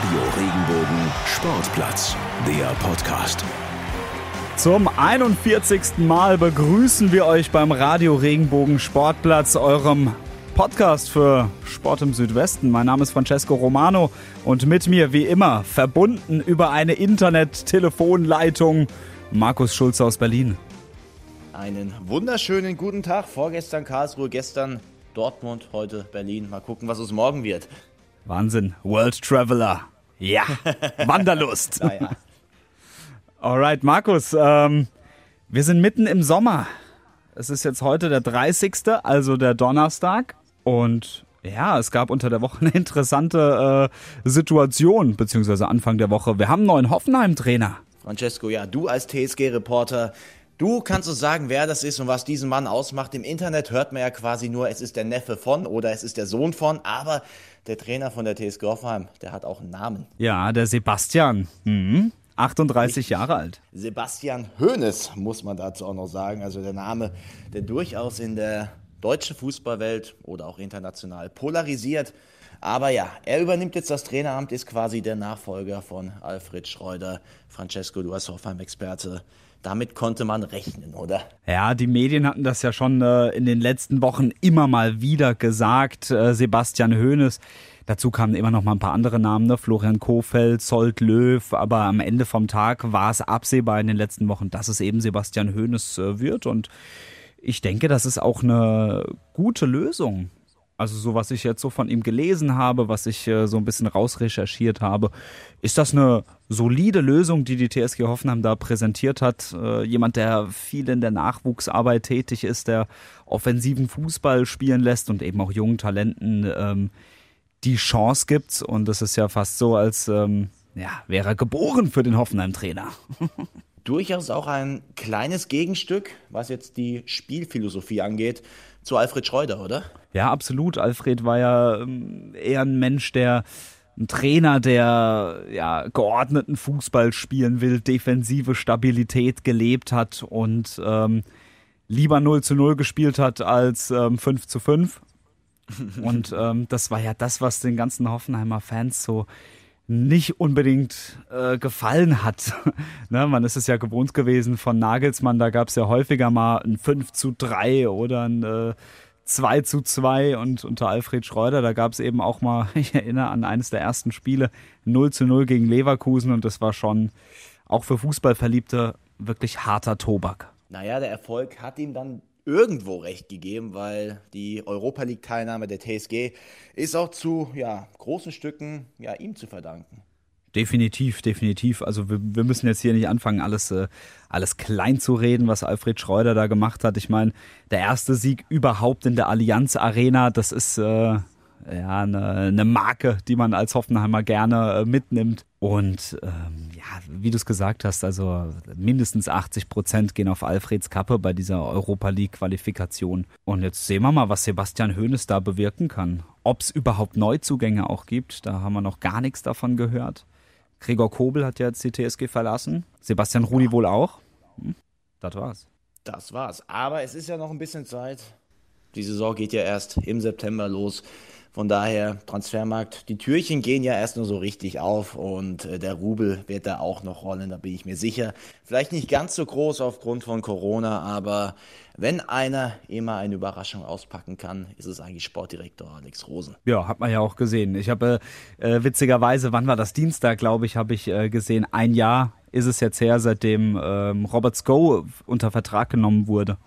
Radio Regenbogen Sportplatz, der Podcast. Zum 41. Mal begrüßen wir euch beim Radio Regenbogen Sportplatz, eurem Podcast für Sport im Südwesten. Mein Name ist Francesco Romano und mit mir wie immer verbunden über eine Internet-Telefonleitung Markus Schulze aus Berlin. Einen wunderschönen guten Tag. Vorgestern Karlsruhe, gestern Dortmund, heute Berlin. Mal gucken, was es morgen wird. Wahnsinn. World Traveler. Ja. Wanderlust. Naja. Alright, Markus. Ähm, wir sind mitten im Sommer. Es ist jetzt heute der 30., also der Donnerstag. Und ja, es gab unter der Woche eine interessante äh, Situation, beziehungsweise Anfang der Woche. Wir haben einen neuen Hoffenheim-Trainer. Francesco, ja, du als TSG-Reporter, du kannst uns sagen, wer das ist und was diesen Mann ausmacht. Im Internet hört man ja quasi nur, es ist der Neffe von oder es ist der Sohn von, aber der Trainer von der TSG Hoffenheim, der hat auch einen Namen. Ja, der Sebastian. Mhm. 38 Jahre alt. Sebastian Hoeneß, muss man dazu auch noch sagen. Also der Name, der durchaus in der deutschen Fußballwelt oder auch international polarisiert. Aber ja, er übernimmt jetzt das Traineramt, ist quasi der Nachfolger von Alfred Schreuder. Francesco, du als Hoffenheim-Experte. Damit konnte man rechnen, oder? Ja, die Medien hatten das ja schon äh, in den letzten Wochen immer mal wieder gesagt. Äh, Sebastian Hoeneß. Dazu kamen immer noch mal ein paar andere Namen, ne? Florian Kofeld, Zolt Löw, aber am Ende vom Tag war es absehbar in den letzten Wochen, dass es eben Sebastian Hoeneß äh, wird und ich denke, das ist auch eine gute Lösung. Also so was ich jetzt so von ihm gelesen habe, was ich äh, so ein bisschen rausrecherchiert habe, ist das eine solide Lösung, die die TSG Hoffenheim da präsentiert hat. Äh, jemand, der viel in der Nachwuchsarbeit tätig ist, der offensiven Fußball spielen lässt und eben auch jungen Talenten ähm, die Chance gibt. Und das ist ja fast so, als ähm, ja, wäre er geboren für den Hoffenheim-Trainer. Durchaus auch ein kleines Gegenstück, was jetzt die Spielphilosophie angeht, zu Alfred Schreuder, oder? Ja, absolut. Alfred war ja ähm, eher ein Mensch, der ein Trainer, der ja geordneten Fußball spielen will, defensive Stabilität gelebt hat und ähm, lieber 0 zu 0 gespielt hat als ähm, 5 zu 5. Und ähm, das war ja das, was den ganzen Hoffenheimer Fans so nicht unbedingt äh, gefallen hat. ne, man ist es ja gewohnt gewesen von Nagelsmann, da gab es ja häufiger mal ein 5 zu 3 oder ein äh, 2 zu 2 und unter Alfred Schreuder, da gab es eben auch mal, ich erinnere an eines der ersten Spiele, 0 zu 0 gegen Leverkusen und das war schon auch für Fußballverliebte wirklich harter Tobak. Naja, der Erfolg hat ihm dann irgendwo recht gegeben, weil die Europa League-Teilnahme der TSG ist auch zu ja, großen Stücken ja, ihm zu verdanken. Definitiv, definitiv. Also wir, wir müssen jetzt hier nicht anfangen, alles, äh, alles klein zu reden, was Alfred Schreuder da gemacht hat. Ich meine, der erste Sieg überhaupt in der Allianz Arena, das ist äh, ja, eine, eine Marke, die man als Hoffenheimer gerne äh, mitnimmt. Und ähm, ja, wie du es gesagt hast, also mindestens 80 Prozent gehen auf Alfreds Kappe bei dieser Europa League Qualifikation. Und jetzt sehen wir mal, was Sebastian Hoeneß da bewirken kann. Ob es überhaupt Neuzugänge auch gibt, da haben wir noch gar nichts davon gehört. Gregor Kobel hat ja jetzt die TSG verlassen. Sebastian Rudi wohl auch. Hm, das war's. Das war's. Aber es ist ja noch ein bisschen Zeit. Die Saison geht ja erst im September los. Von daher, Transfermarkt, die Türchen gehen ja erst nur so richtig auf und äh, der Rubel wird da auch noch rollen, da bin ich mir sicher. Vielleicht nicht ganz so groß aufgrund von Corona, aber wenn einer immer eine Überraschung auspacken kann, ist es eigentlich Sportdirektor Alex Rosen. Ja, hat man ja auch gesehen. Ich habe äh, witzigerweise, wann war das Dienstag, glaube ich, habe ich äh, gesehen, ein Jahr ist es jetzt her, seitdem ähm, Robert Sko unter Vertrag genommen wurde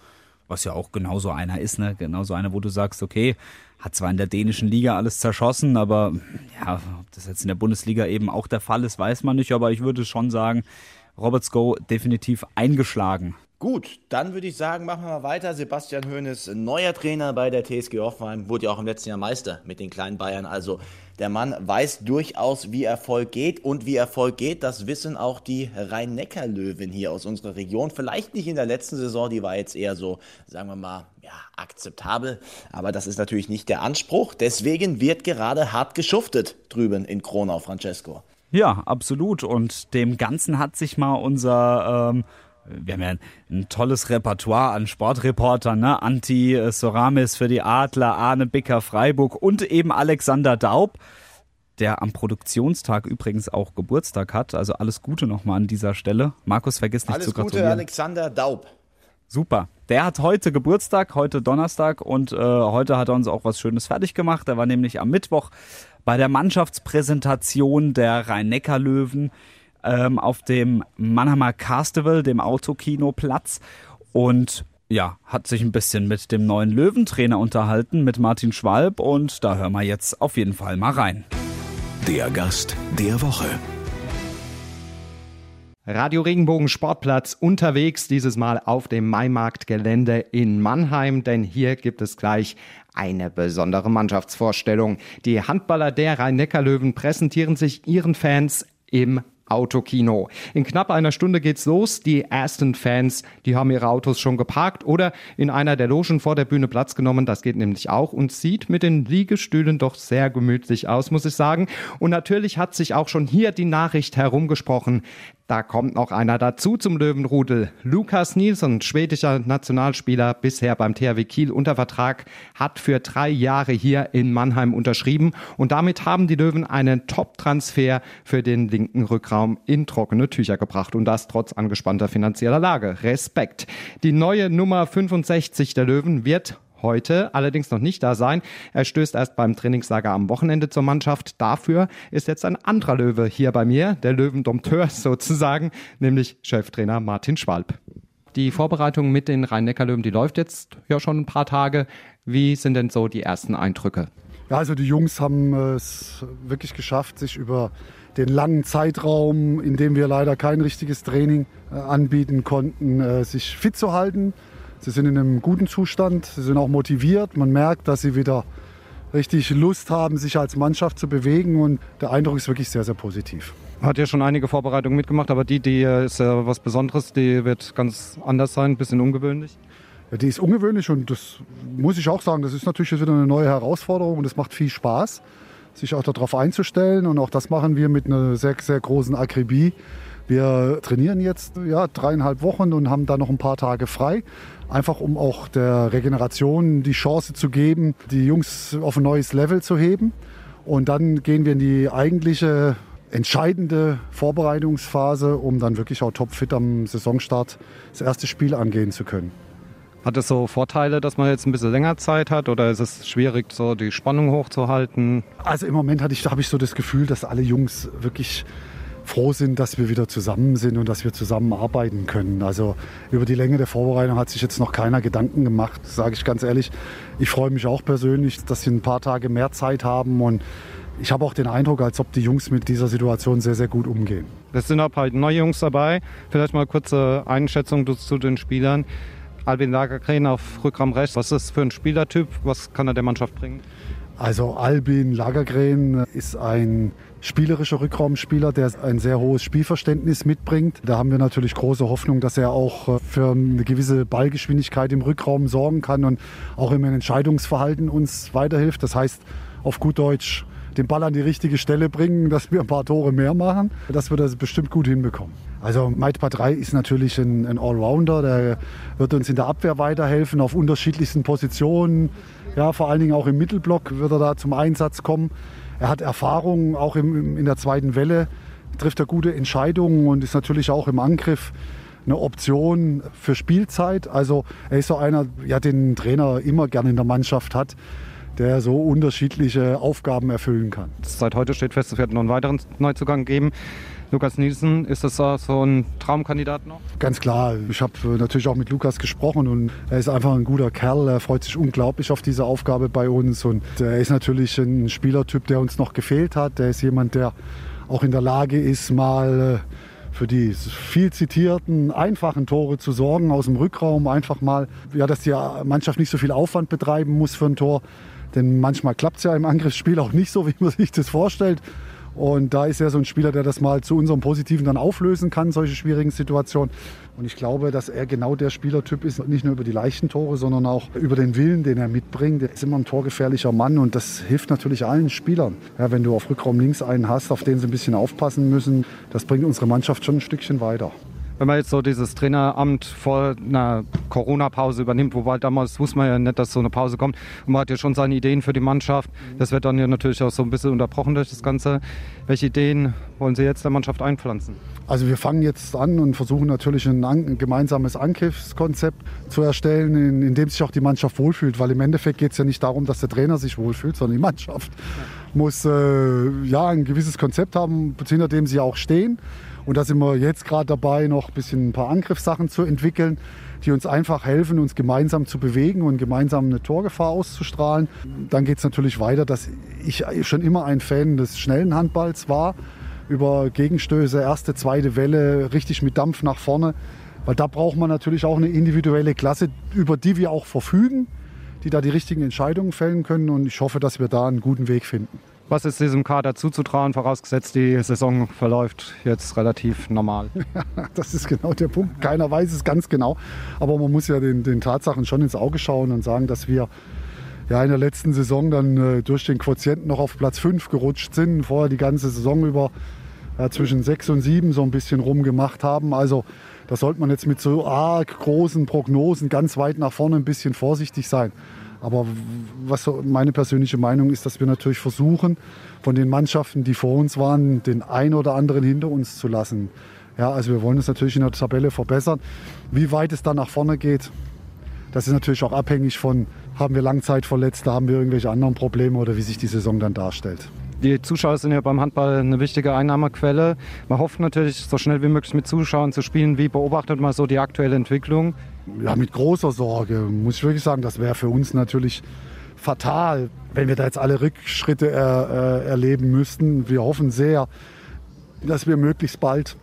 was ja auch genauso einer ist, ne? Genauso einer, wo du sagst, okay, hat zwar in der dänischen Liga alles zerschossen, aber ja, ob das jetzt in der Bundesliga eben auch der Fall ist, weiß man nicht, aber ich würde schon sagen, Robert Sko definitiv eingeschlagen. Gut, dann würde ich sagen, machen wir mal weiter. Sebastian Hoeneß, neuer Trainer bei der TSG Hoffenheim, wurde ja auch im letzten Jahr Meister mit den kleinen Bayern. Also der Mann weiß durchaus, wie Erfolg geht. Und wie Erfolg geht, das wissen auch die Rhein-Neckar-Löwen hier aus unserer Region. Vielleicht nicht in der letzten Saison, die war jetzt eher so, sagen wir mal, ja, akzeptabel. Aber das ist natürlich nicht der Anspruch. Deswegen wird gerade hart geschuftet drüben in Kronau, Francesco. Ja, absolut. Und dem Ganzen hat sich mal unser ähm, wir haben ja ein tolles Repertoire an Sportreportern, ne? Anti Soramis für die Adler, Arne Bicker Freiburg und eben Alexander Daub. der am Produktionstag übrigens auch Geburtstag hat. Also alles Gute nochmal an dieser Stelle. Markus, vergiss nicht Alles zu Gute, gratulieren. Alexander Daub. Super. Der hat heute Geburtstag, heute Donnerstag und äh, heute hat er uns auch was Schönes fertig gemacht. Er war nämlich am Mittwoch bei der Mannschaftspräsentation der Rhein-Neckar-Löwen ähm, auf dem Mannheimer Castival, dem Autokinoplatz und ja, hat sich ein bisschen mit dem neuen Löwentrainer unterhalten, mit Martin Schwalb und da hören wir jetzt auf jeden Fall mal rein. Der Gast der Woche. Radio Regenbogen Sportplatz unterwegs, dieses Mal auf dem Maimarktgelände in Mannheim, denn hier gibt es gleich eine besondere Mannschaftsvorstellung. Die Handballer der Rhein-Neckar-Löwen präsentieren sich ihren Fans im Autokino. In knapp einer Stunde geht's los. Die ersten Fans, die haben ihre Autos schon geparkt oder in einer der Logen vor der Bühne Platz genommen. Das geht nämlich auch und sieht mit den Liegestühlen doch sehr gemütlich aus, muss ich sagen. Und natürlich hat sich auch schon hier die Nachricht herumgesprochen. Da kommt noch einer dazu zum Löwenrudel. Lukas Nielsen, schwedischer Nationalspieler, bisher beim THW Kiel unter Vertrag, hat für drei Jahre hier in Mannheim unterschrieben und damit haben die Löwen einen Top-Transfer für den linken Rückraum in trockene Tücher gebracht und das trotz angespannter finanzieller Lage. Respekt. Die neue Nummer 65 der Löwen wird heute allerdings noch nicht da sein. Er stößt erst beim Trainingslager am Wochenende zur Mannschaft. Dafür ist jetzt ein anderer Löwe hier bei mir, der Löwendompteur sozusagen, nämlich Cheftrainer Martin Schwalb. Die Vorbereitung mit den Rhein-Neckar-Löwen, die läuft jetzt ja schon ein paar Tage. Wie sind denn so die ersten Eindrücke? Ja, also die Jungs haben es wirklich geschafft, sich über den langen Zeitraum, in dem wir leider kein richtiges Training äh, anbieten konnten, äh, sich fit zu halten. Sie sind in einem guten Zustand, sie sind auch motiviert. Man merkt, dass sie wieder richtig Lust haben, sich als Mannschaft zu bewegen und der Eindruck ist wirklich sehr, sehr positiv. Hat ja schon einige Vorbereitungen mitgemacht, aber die, die ist ja was Besonderes, die wird ganz anders sein, ein bisschen ungewöhnlich. Ja, die ist ungewöhnlich und das muss ich auch sagen, das ist natürlich jetzt wieder eine neue Herausforderung und es macht viel Spaß, sich auch darauf einzustellen und auch das machen wir mit einer sehr, sehr großen Akribie. Wir trainieren jetzt ja, dreieinhalb Wochen und haben dann noch ein paar Tage frei. Einfach um auch der Regeneration die Chance zu geben, die Jungs auf ein neues Level zu heben. Und dann gehen wir in die eigentliche entscheidende Vorbereitungsphase, um dann wirklich auch topfit am Saisonstart das erste Spiel angehen zu können. Hat es so Vorteile, dass man jetzt ein bisschen länger Zeit hat oder ist es schwierig, so die Spannung hochzuhalten? Also im Moment hatte ich, habe ich so das Gefühl, dass alle Jungs wirklich froh sind, dass wir wieder zusammen sind und dass wir zusammen arbeiten können. Also über die Länge der Vorbereitung hat sich jetzt noch keiner Gedanken gemacht, sage ich ganz ehrlich. Ich freue mich auch persönlich, dass sie ein paar Tage mehr Zeit haben und ich habe auch den Eindruck, als ob die Jungs mit dieser Situation sehr, sehr gut umgehen. Es sind auch paar neue Jungs dabei. Vielleicht mal kurze Einschätzung zu den Spielern. Albin Lagergren auf Rückraum rechts. Was ist das für ein Spielertyp? Was kann er der Mannschaft bringen? Also Albin Lagergren ist ein spielerischer Rückraumspieler, der ein sehr hohes Spielverständnis mitbringt. Da haben wir natürlich große Hoffnung, dass er auch für eine gewisse Ballgeschwindigkeit im Rückraum sorgen kann und auch im Entscheidungsverhalten uns weiterhilft. Das heißt auf gut Deutsch den Ball an die richtige Stelle bringen, dass wir ein paar Tore mehr machen, dass wir das bestimmt gut hinbekommen. Also Maitpa 3 ist natürlich ein Allrounder, der wird uns in der Abwehr weiterhelfen auf unterschiedlichsten Positionen. Ja, vor allen Dingen auch im Mittelblock wird er da zum Einsatz kommen. Er hat Erfahrung auch im, in der zweiten Welle, trifft er gute Entscheidungen und ist natürlich auch im Angriff eine Option für Spielzeit. Also er ist so einer, ja, den ein Trainer immer gerne in der Mannschaft hat der so unterschiedliche Aufgaben erfüllen kann. Seit heute steht fest, es wird noch einen weiteren Neuzugang geben. Lukas Nielsen, ist das so ein Traumkandidat noch? Ganz klar. Ich habe natürlich auch mit Lukas gesprochen und er ist einfach ein guter Kerl. Er freut sich unglaublich auf diese Aufgabe bei uns und er ist natürlich ein Spielertyp, der uns noch gefehlt hat. Der ist jemand, der auch in der Lage ist, mal äh, für die viel zitierten, einfachen Tore zu sorgen aus dem Rückraum. Einfach mal, ja, dass die Mannschaft nicht so viel Aufwand betreiben muss für ein Tor. Denn manchmal klappt es ja im Angriffsspiel auch nicht so, wie man sich das vorstellt. Und da ist er so ein Spieler, der das mal zu unserem Positiven dann auflösen kann, solche schwierigen Situationen. Und ich glaube, dass er genau der Spielertyp ist, nicht nur über die leichten Tore, sondern auch über den Willen, den er mitbringt. Er ist immer ein torgefährlicher Mann und das hilft natürlich allen Spielern. Ja, wenn du auf Rückraum links einen hast, auf den sie ein bisschen aufpassen müssen, das bringt unsere Mannschaft schon ein Stückchen weiter. Wenn man jetzt so dieses Traineramt vor einer Corona-Pause übernimmt, wobei damals wusste man ja nicht, dass so eine Pause kommt. Und man hat ja schon seine Ideen für die Mannschaft. Das wird dann ja natürlich auch so ein bisschen unterbrochen durch das Ganze. Welche Ideen wollen Sie jetzt der Mannschaft einpflanzen? Also wir fangen jetzt an und versuchen natürlich ein, ein gemeinsames Angriffskonzept zu erstellen, in, in, dem sich auch die Mannschaft wohlfühlt. Weil im Endeffekt geht es ja nicht darum, dass der Trainer sich wohlfühlt, sondern die Mannschaft ja. Muss äh, ja ein gewisses Konzept haben, hinter dem sie auch stehen. Und da sind wir jetzt gerade dabei, noch ein bisschen ein paar Angriffssachen zu entwickeln, die uns einfach helfen, uns gemeinsam zu bewegen und gemeinsam eine Torgefahr auszustrahlen. Dann geht es natürlich weiter, dass ich schon immer ein Fan des schnellen Handballs war. Über Gegenstöße, erste, zweite Welle, richtig mit Dampf nach vorne. Weil da braucht man natürlich auch eine individuelle Klasse, über die wir auch verfügen, die da die richtigen Entscheidungen fällen können. Und ich hoffe, dass wir da einen guten Weg finden. Was ist diesem Kader zuzutrauen, vorausgesetzt die Saison verläuft jetzt relativ normal? das ist genau der Punkt. Keiner weiß es ganz genau. Aber man muss ja den, den Tatsachen schon ins Auge schauen und sagen, dass wir ja, in der letzten Saison dann äh, durch den Quotienten noch auf Platz 5 gerutscht sind. Vorher die ganze Saison über ja, zwischen 6 und 7 so ein bisschen rumgemacht haben. Also da sollte man jetzt mit so arg großen Prognosen ganz weit nach vorne ein bisschen vorsichtig sein. Aber was meine persönliche Meinung ist, dass wir natürlich versuchen, von den Mannschaften, die vor uns waren, den einen oder anderen hinter uns zu lassen. Ja, also wir wollen uns natürlich in der Tabelle verbessern. Wie weit es dann nach vorne geht, das ist natürlich auch abhängig von, haben wir Langzeitverletzte, haben wir irgendwelche anderen Probleme oder wie sich die Saison dann darstellt. Die Zuschauer sind ja beim Handball eine wichtige Einnahmequelle. Man hofft natürlich, so schnell wie möglich mit Zuschauern zu spielen. Wie beobachtet man so die aktuelle Entwicklung? ja, mit großer Sorge, muss ich wirklich sagen. Das wäre für uns natürlich fatal, wenn wir da jetzt alle Rückschritte er, äh, erleben müssten. Wir hoffen sehr, dass wir möglichst bald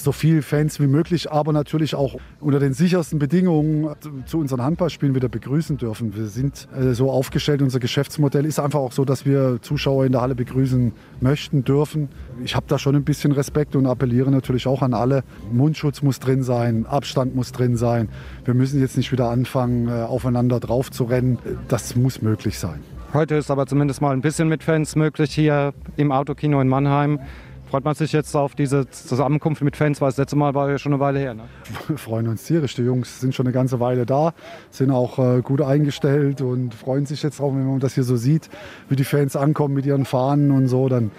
so viele Fans wie möglich, aber natürlich auch unter den sichersten Bedingungen zu unseren Handballspielen wieder begrüßen dürfen. Wir sind äh, so aufgestellt, unser Geschäftsmodell ist einfach auch so, dass wir Zuschauer in der Halle begrüßen möchten, dürfen. Ich habe da schon ein bisschen Respekt und appelliere natürlich auch an alle. Mundschutz muss drin sein, Abstand muss drin sein. Wir müssen jetzt nicht wieder anfangen, äh, aufeinander drauf zu rennen. Das muss möglich sein. Heute ist aber zumindest mal ein bisschen mit Fans möglich hier im Autokino in Mannheim. Freut man sich jetzt auf diese Zusammenkunft mit Fans, weil das letzte Mal war ja schon eine Weile her. Ne? Wir freuen uns tierisch. Die Jungs sind schon eine ganze Weile da, sind auch äh, gut eingestellt und freuen sich jetzt drauf, wenn man das hier so sieht, wie die Fans ankommen mit ihren Fahnen und so, dann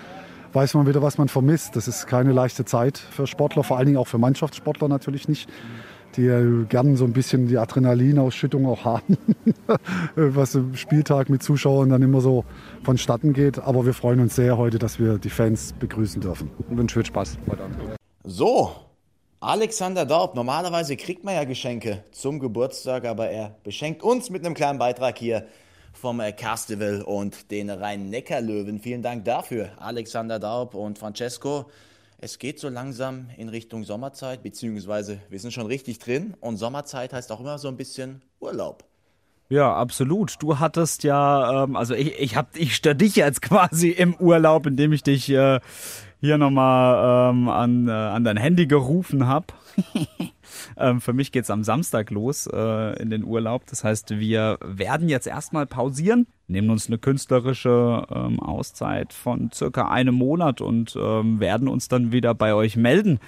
weiß man wieder, was man vermisst. Das ist keine leichte Zeit für Sportler, vor allen Dingen auch für Mannschaftssportler natürlich nicht die gerne so ein bisschen die Adrenalinausschüttung auch haben, was im Spieltag mit Zuschauern dann immer so vonstatten geht. Aber wir freuen uns sehr heute, dass wir die Fans begrüßen dürfen. Und wünschen viel Spaß heute Abend. So, Alexander Daub, normalerweise kriegt man ja Geschenke zum Geburtstag, aber er beschenkt uns mit einem kleinen Beitrag hier vom Castival und den Rhein-Neckar-Löwen. Vielen Dank dafür, Alexander Daub und Francesco. Es geht so langsam in Richtung Sommerzeit, beziehungsweise wir sind schon richtig drin. Und Sommerzeit heißt auch immer so ein bisschen Urlaub. Ja, absolut. Du hattest ja, ähm, also ich, ich hab, ich störe dich jetzt quasi im Urlaub, indem ich dich äh, hier nochmal ähm, an, äh, an dein Handy gerufen habe. ähm, für mich geht's am Samstag los äh, in den Urlaub. Das heißt, wir werden jetzt erstmal pausieren, nehmen uns eine künstlerische ähm, Auszeit von circa einem Monat und ähm, werden uns dann wieder bei euch melden,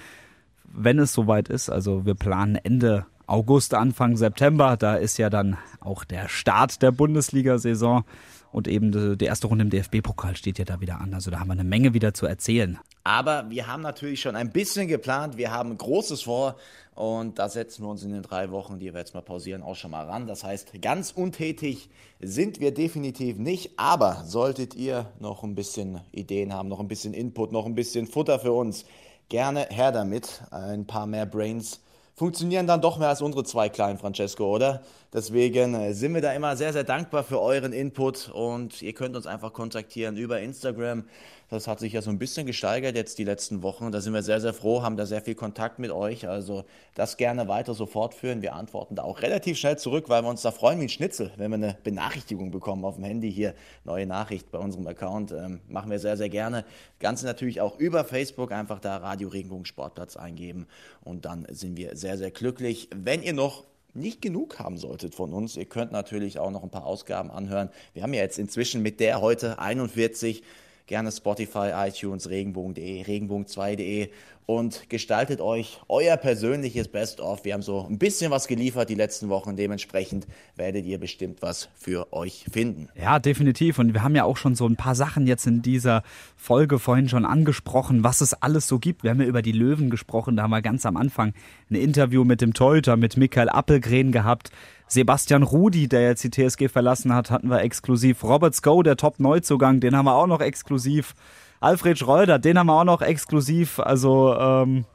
wenn es soweit ist. Also wir planen Ende August, Anfang September. Da ist ja dann auch der Start der Bundesliga-Saison. Und eben die erste Runde im DFB-Pokal steht ja da wieder an. Also da haben wir eine Menge wieder zu erzählen. Aber wir haben natürlich schon ein bisschen geplant. Wir haben Großes vor. Und da setzen wir uns in den drei Wochen, die wir jetzt mal pausieren, auch schon mal ran. Das heißt, ganz untätig sind wir definitiv nicht. Aber solltet ihr noch ein bisschen Ideen haben, noch ein bisschen Input, noch ein bisschen Futter für uns, gerne her damit. Ein paar mehr Brains funktionieren dann doch mehr als unsere zwei kleinen Francesco, oder? Deswegen äh, sind wir da immer sehr, sehr dankbar für euren Input und ihr könnt uns einfach kontaktieren über Instagram. Das hat sich ja so ein bisschen gesteigert jetzt die letzten Wochen. Da sind wir sehr, sehr froh, haben da sehr viel Kontakt mit euch. Also das gerne weiter so fortführen. Wir antworten da auch relativ schnell zurück, weil wir uns da freuen wie ein Schnitzel, wenn wir eine Benachrichtigung bekommen auf dem Handy hier. Neue Nachricht bei unserem Account. Ähm, machen wir sehr, sehr gerne. Ganze natürlich auch über Facebook. Einfach da Radio Regenbogen Sportplatz eingeben. Und dann sind wir sehr, sehr glücklich. Wenn ihr noch nicht genug haben solltet von uns. Ihr könnt natürlich auch noch ein paar Ausgaben anhören. Wir haben ja jetzt inzwischen mit der heute 41 gerne Spotify, iTunes, regenbogen.de, regenbogen2.de und gestaltet euch euer persönliches Best-of. Wir haben so ein bisschen was geliefert die letzten Wochen. Dementsprechend werdet ihr bestimmt was für euch finden. Ja, definitiv. Und wir haben ja auch schon so ein paar Sachen jetzt in dieser Folge vorhin schon angesprochen, was es alles so gibt. Wir haben ja über die Löwen gesprochen. Da haben wir ganz am Anfang ein Interview mit dem Teuter, mit Michael Appelgren gehabt. Sebastian Rudi, der jetzt die TSG verlassen hat, hatten wir exklusiv. Robert Sko, der Top-Neuzugang, den haben wir auch noch exklusiv. Alfred Schreuder, den haben wir auch noch exklusiv. Also ähm,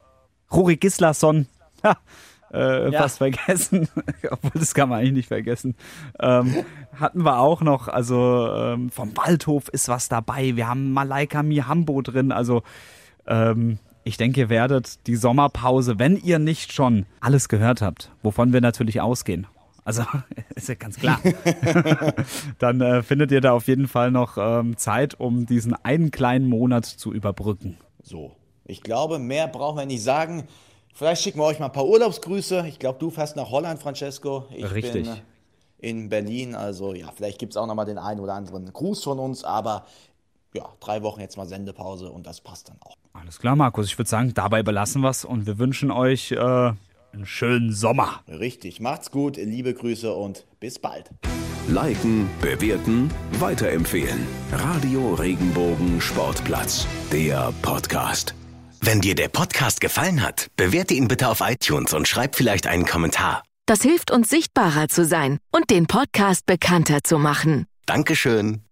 Ruri Gislason, ha, äh, ja. fast vergessen, obwohl das kann man eigentlich nicht vergessen. Ähm, hatten wir auch noch, also ähm, vom Waldhof ist was dabei. Wir haben Malaika Mihambo drin, also ähm, ich denke, ihr werdet die Sommerpause, wenn ihr nicht schon alles gehört habt, wovon wir natürlich ausgehen, also ist ja ganz klar. Dann äh, findet ihr da auf jeden Fall noch ähm, Zeit, um diesen einen kleinen Monat zu überbrücken. So, ich glaube, mehr brauchen wir nicht sagen. Vielleicht schicken wir euch mal ein paar Urlaubsgrüße. Ich glaube, du fährst nach Holland, Francesco. Ich Richtig. bin in Berlin. Also ja, vielleicht gibt es auch noch mal den einen oder anderen Gruß von uns. Aber ja, drei Wochen jetzt mal Sendepause und das passt dann auch. Alles klar, Markus. Ich würde sagen, dabei belassen wir es und wir wünschen euch äh, einen schönen Sommer. Richtig, macht's gut, liebe Grüße und bis bald. Liken, bewerten, weiterempfehlen. Radio Regenbogen Sportplatz, der Podcast. Wenn dir der Podcast gefallen hat, bewerte ihn bitte auf iTunes und schreib vielleicht einen Kommentar. Das hilft uns sichtbarer zu sein und den Podcast bekannter zu machen. Dankeschön.